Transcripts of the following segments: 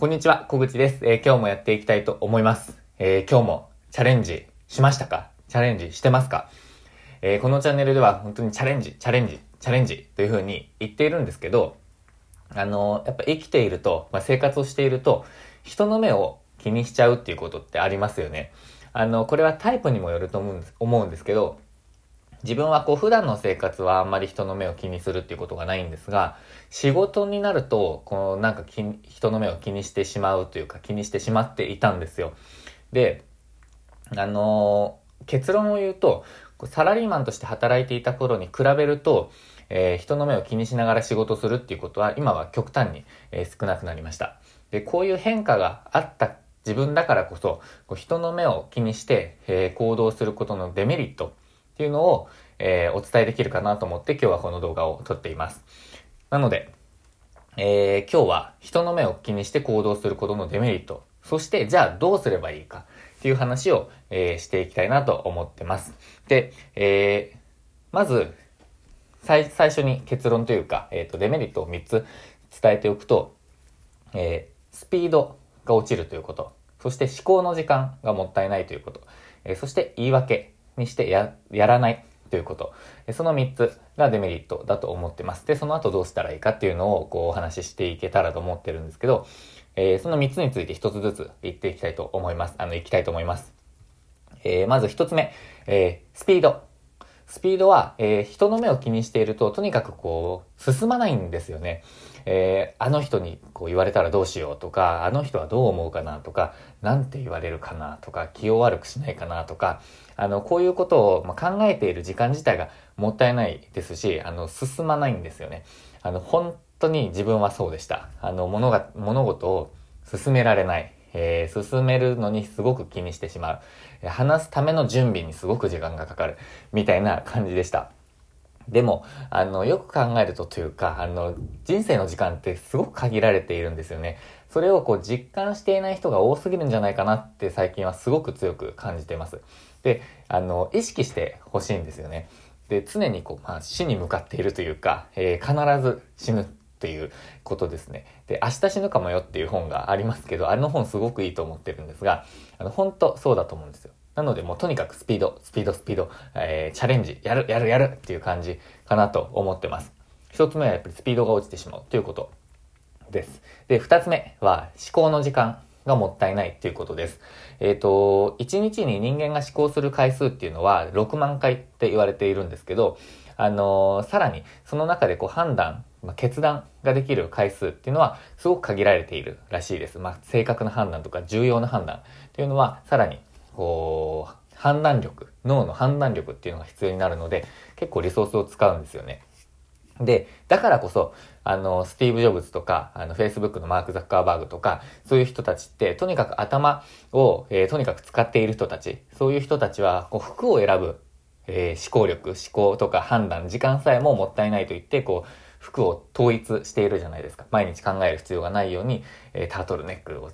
こんにちは、小口です。えー今日もやっていきたいと思います。えー今日もチャレンジしましたか？チャレンジしてますか？えーこのチャンネルでは本当にチャレンジ、チャレンジ、チャレンジというふうに言っているんですけど、あのやっぱ生きていると、まあ、生活をしていると、人の目を気にしちゃうっていうことってありますよね。あの、これはタイプにもよると思うんです、思うんですけど、自分はこう普段の生活はあんまり人の目を気にするっていうことがないんですが、仕事になると、こうなんか気に人の目を気にしてしまうというか気にしてしまっていたんですよ。で、あのー結論を言うと、サラリーマンとして働いていた頃に比べると、えー人の目を気にしながら仕事するっていうことは今は極端に、えー少なくなりました。で、こういう変化があった自分だからこそ、こう人の目を気にして、えー行動することのデメリットっていうのを、えーお伝えできるかなと思って今日はこの動画を撮っています。なので、えー今日は人の目を気にして行動することのデメリット、そしてじゃあどうすればいいかっていう話を、えーしていきたいなと思ってます。で、えーまず、最最初に結論というか、えっ、と、デメリットを3つ伝えておくと、えースピードが落ちるということ、そして思考の時間がもったいないということ、えーそして言い訳にしてややらないということ、その3つがデメリットだと思ってます。で、その後どうしたらいいかっていうのをこうお話ししていけたらと思ってるんですけど、えーその3つについて1つずつ言っていきたいと思います。あの、いきたいと思います。えーまず1つ目、えースピード。スピードは、え人の目を気にしていると、とにかくこう、進まないんですよね。えーあの人にこう言われたらどうしようとか、あの人はどう思うかなとか、なんて言われるかなとか、気を悪くしないかなとか、あの、こういうことを、考えている時間自体がもったいないですし、あの、進まないんですよね。あの、本当に自分はそうでした。あの、物が、物事を進められない。えー進めるのにすごく気にしてしまう。話すための準備にすごく時間がかかる。みたいな感じでした。でも、あの、よく考えるとというか、あの、人生の時間ってすごく限られているんですよね。それをこう実感していない人が多すぎるんじゃないかなって最近はすごく強く感じています。で、あの、意識してほしいんですよね。で、常にこう、まあ、死に向かっているというか、えー必ず死ぬっていうことですね。で、明日死ぬかもよっていう本がありますけど、あれの本すごくいいと思ってるんですが、あの、本当そうだと思うんですよ。なので、もうとにかくスピード、スピード、スピード、えーチャレンジ、やる、やる、やるっていう感じかなと思ってます。一つ目はやっぱりスピードが落ちてしまうということです。で、二つ目は思考の時間がもったいないっていうことです。えっ、と、一日に人間が思考する回数っていうのは6万回って言われているんですけど、あのーさらにその中でこう判断、まあ、決断ができる回数っていうのはすごく限られているらしいです。まあ、正確な判断とか重要な判断っていうのはさらにこう、判断力、脳の判断力っていうのが必要になるので結構リソースを使うんですよね。で、だからこそ、あの、スティーブ・ジョブズとか、あの、Facebook のマーク・ザッカーバーグとか、そういう人たちって、とにかく頭を、えーとにかく使っている人たち、そういう人たちは、こう、服を選ぶ、えー思考力、思考とか判断、時間さえももったいないと言って、こう、服を統一しているじゃないですか。毎日考える必要がないように、えータートルネックを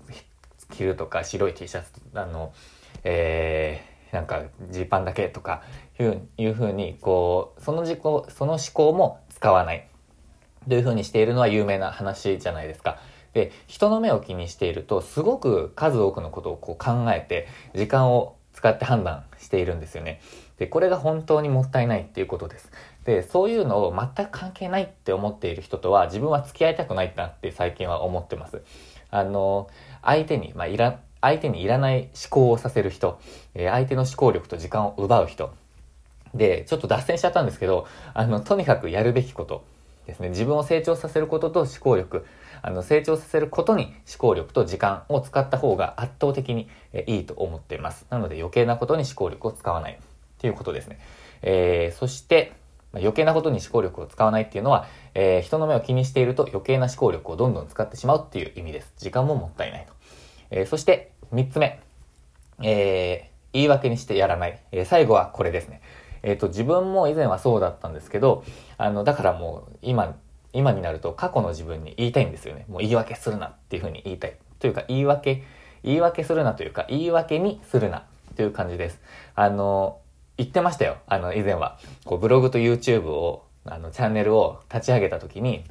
着るとか、白い T シャツ、あの、えーなんかジーパンだけとかいういうふうにこうその自己その思考も使わないというふうにしているのは有名な話じゃないですか。で人の目を気にしているとすごく数多くのことをこう考えて時間を使って判断しているんですよね。でこれが本当にもったいないっていうことです。でそういうのを全く関係ないって思っている人とは自分は付き合いたくないなって最近は思ってます。あの相手に、まあ、いら相手にいらない思考をさせる人、え相手の思考力と時間を奪う人。で、ちょっと脱線しちゃったんですけど、あの、とにかくやるべきことですね。自分を成長させることと思考力、あの、成長させることに思考力と時間を使った方が圧倒的にいいと思っています。なので余計なことに思考力を使わないっていうことですね。えー、そして、余計なことに思考力を使わないっていうのは、えー人の目を気にしていると余計な思考力をどんどん使ってしまうっていう意味です。時間ももったいないと。えーそして、三つ目。えー言い訳にしてやらない。えー最後はこれですね。えっ、と、自分も以前はそうだったんですけど、あの、だからもう、今、今になると過去の自分に言いたいんですよね。もう言い訳するなっていうふうに言いたい。というか、言い訳、言い訳するなというか、言い訳にするなという感じです。あの、言ってましたよ。あの、以前は。こう、ブログと YouTube を、あの、チャンネルを立ち上げた時に、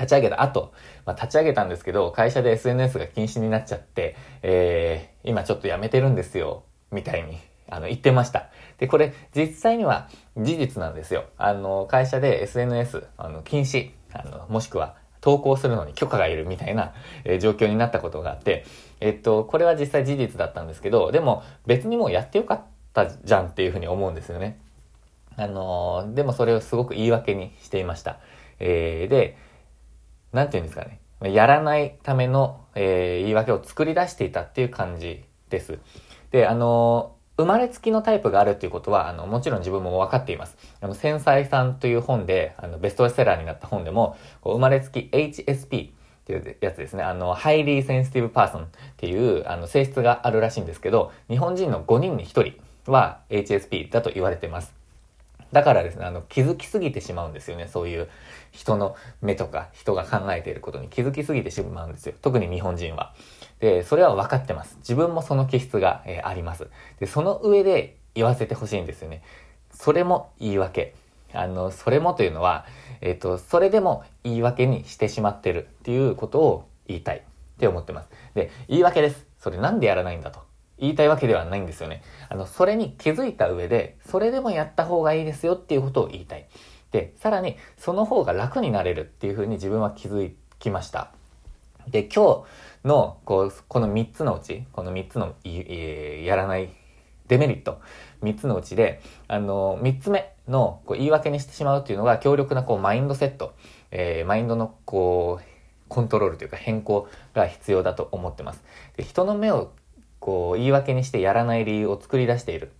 立ち上げた後、まあ、立ち上げたんですけど、会社で SNS が禁止になっちゃって、えー、今ちょっとやめてるんですよ、みたいに、あの、言ってました。で、これ、実際には事実なんですよ。あの、会社で SNS、あの、禁止、あの、もしくは、投稿するのに許可がいるみたいな、えー、状況になったことがあって、えっと、これは実際事実だったんですけど、でも別にもうやってよかったじゃんっていうふうに思うんですよね。あのー、でもそれをすごく言い訳にしていました。えー、で、なんて言うんですかね。やらないための、えー、言い訳を作り出していたっていう感じです。で、あの生まれつきのタイプがあるっていうことは、あの、もちろん自分も分かっています。あの、繊細さんという本で、あの、ベストセラーになった本でも、こう生まれつき HSP っていうやつですね。あの、 Highly Sensitive Person っていう、あの、性質があるらしいんですけど、日本人の5人に1人は HSP だと言われています。だからですね、あの、気づきすぎてしまうんですよね。そういう人の目とか人が考えていることに気づきすぎてしまうんですよ。特に日本人は。で、それは分かってます。自分もその気質が、えー、あります。で、その上で言わせてほしいんですよね。それも言い訳。あの、それもというのは、えっ、ー、と、それでも言い訳にしてしまってるっていうことを言いたいって思ってます。で、言い訳です。それなんでやらないんだと。言いたいわけではないんですよね。あの、それに気づいた上で、それでもやった方がいいですよっていうことを言いたい。で、さらに、その方が楽になれるっていうふうに自分は気づきました。で、今日の、こう、この3つのうち、この3つの、えやらないデメリット、3つのうちで、あの、3つ目のこう言い訳にしてしまうっていうのが、強力なこうマインドセット、えー、マインドのこう、コントロールというか変更が必要だと思ってます。で人の目をこう言い訳にしてやらない理由を作り出している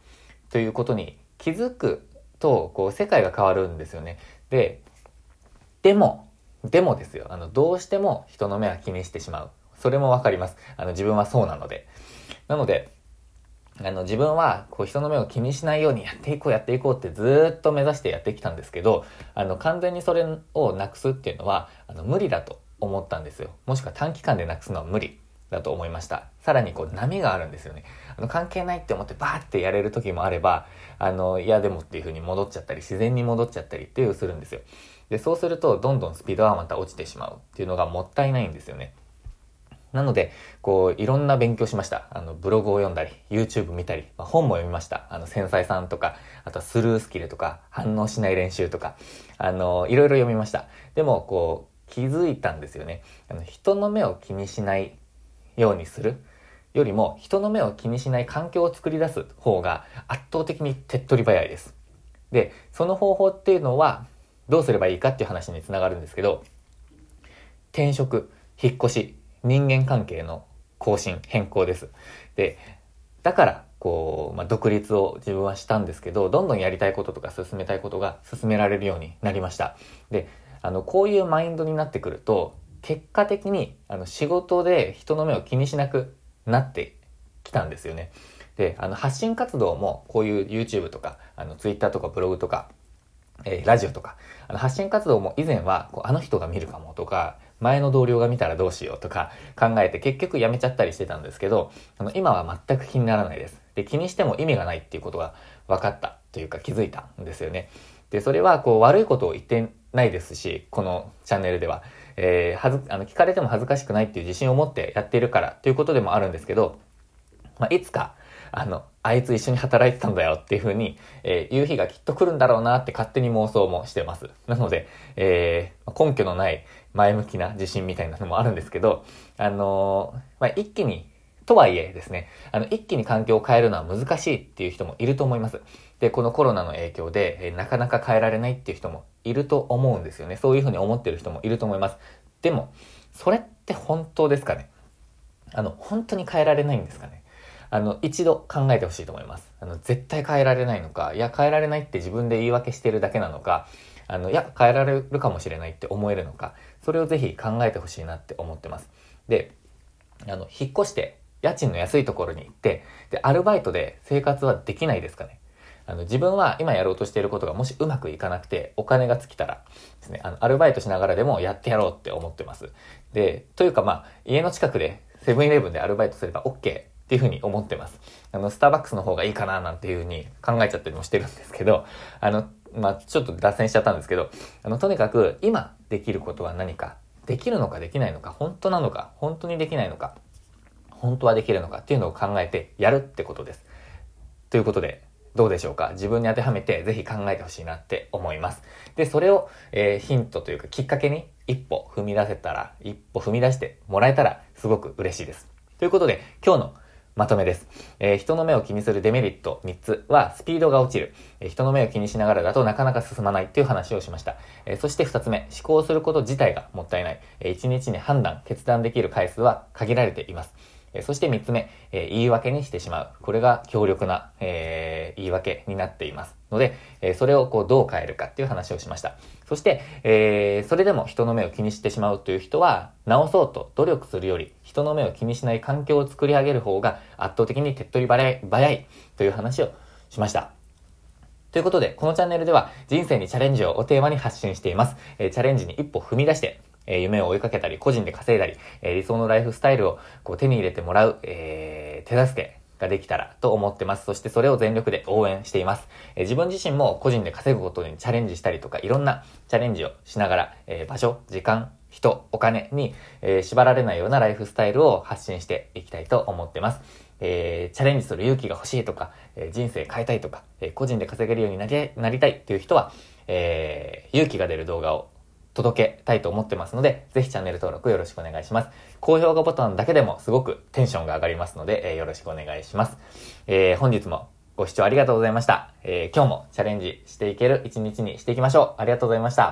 ということに気づくとこう世界が変わるんですよね。で、でも、でもですよ。あの、どうしても人の目は気にしてしまう。それもわかります。あの、自分はそうなので。なので、あの、自分は、こう、人の目を気にしないようにやっていこう、やっていこうってずっと目指してやってきたんですけど、あの、完全にそれをなくすっていうのは、あの、無理だと思ったんですよ。もしくは短期間でなくすのは無理。だと思いました。さらにこう波があるんですよね。あの関係ないって思ってバーってやれる時もあれば、あの、いやでもっていう風に戻っちゃったり、自然に戻っちゃったりっていうするんですよ。で、そうするとどんどんスピードはまた落ちてしまうっていうのがもったいないんですよね。なので、こう、いろんな勉強しました。あの、ブログを読んだり、YouTube 見たり、まあ、本も読みました。あの、繊細さんとか、あとはスルースキルとか、反応しない練習とか、あの、いろいろ読みました。でも、こう、気づいたんですよね。あの、人の目を気にしないようにするよりも人の目を気にしない環境を作り出す方が圧倒的に手っ取り早いです。で、その方法っていうのはどうすればいいかっていう話につながるんですけど、転職、引っ越し、人間関係の更新、変更です。で、だから、こう、まあ、独立を自分はしたんですけど、どんどんやりたいこととか進めたいことが進められるようになりました。で、あの、こういうマインドになってくると、結果的にあの仕事で人の目を気にしなくなってきたんですよね。で、あの発信活動もこういう YouTube とか、あの Twitter とかブログとか、えー、ラジオとか、あの発信活動も以前はこうあの人が見るかもとか、前の同僚が見たらどうしようとか考えて結局やめちゃったりしてたんですけど、あの今は全く気にならないです。で、気にしても意味がないっていうことが分かったというか気づいたんですよね。で、それはこう悪いことを言ってないですし、このチャンネルでは。えー、はず、あの、聞かれても恥ずかしくないっていう自信を持ってやっているからということでもあるんですけど、まあ、いつか、あの、あいつ一緒に働いてたんだよっていうふうに、えー、言う日がきっと来るんだろうなって勝手に妄想もしてます。なので、えー、根拠のない前向きな自信みたいなのもあるんですけど、あのー、まあ、一気にとはいえですね、あの、一気に環境を変えるのは難しいっていう人もいると思います。で、このコロナの影響で、えなかなか変えられないっていう人もいると思うんですよね。そういうふうに思ってる人もいると思います。でも、それって本当ですかね？あの、本当に変えられないんですかね？あの、一度考えてほしいと思います。あの、絶対変えられないのか、いや、変えられないって自分で言い訳してるだけなのか、あの、いや、変えられるかもしれないって思えるのか、それをぜひ考えてほしいなって思ってます。で、あの、引っ越して家賃の安いところに行って、で、アルバイトで生活はできないですかね？あの、自分は今やろうとしていることがもしうまくいかなくて、お金が尽きたらですね、あの、アルバイトしながらでもやってやろうって思ってます。で、というかまあ、家の近くでセブンイレブンでアルバイトすれば OK っていうふうに思ってます。あの、スターバックスの方がいいかななんていうふうに考えちゃったりもしてるんですけど、あの、まあ、ちょっと脱線しちゃったんですけど、あの、とにかく今できることは何かできるのかできないのか、本当なのか、本当にできないのか、本当はできるのかっていうのを考えてやるってことです。ということで、どうでしょうか？自分に当てはめてぜひ考えてほしいなって思います。で、それを、えー、ヒントというかきっかけに一歩踏み出せたら、一歩踏み出してもらえたらすごく嬉しいです。ということで、今日のまとめです。えー、人の目を気にするデメリット3つは、スピードが落ちる。えー、人の目を気にしながらだとなかなか進まないっていう話をしました。えー、そして2つ目、思考すること自体がもったいない。え1日に判断、決断できる回数は限られています。えそして3つ目、え言い訳にしてしまう。これが強力な、え言い訳になっています。ので、えそれをこうどう変えるかっていう話をしました。そして、えそれでも人の目を気にしてしまうという人は、直そうと努力するより、人の目を気にしない環境を作り上げる方が圧倒的に手っ取り早い早いという話をしました。ということで、このチャンネルでは人生にチャレンジをおテーマに発信しています。えー、チャレンジに一歩踏み出して、えー、夢を追いかけたり、個人で稼いだり、えー、理想のライフスタイルをこう手に入れてもらう、えー、手助けができたらと思ってます。そしてそれを全力で応援しています。え、自分自身も個人で稼ぐことにチャレンジしたりとか、いろんなチャレンジをしながら、えー、場所、時間、人、お金に、えー、縛られないようなライフスタイルを発信していきたいと思ってます。えー、チャレンジする勇気が欲しいとか、えー、人生変えたいとか、え、個人で稼げるようになりなりたいっていう人は、え、勇気が出る動画を届けたいと思ってますので、ぜひチャンネル登録よろしくお願いします。高評価ボタンだけでもすごくテンションが上がりますので、えー、よろしくお願いします。えー、本日もご視聴ありがとうございました。えー、今日もチャレンジしていける一日にしていきましょう。ありがとうございました。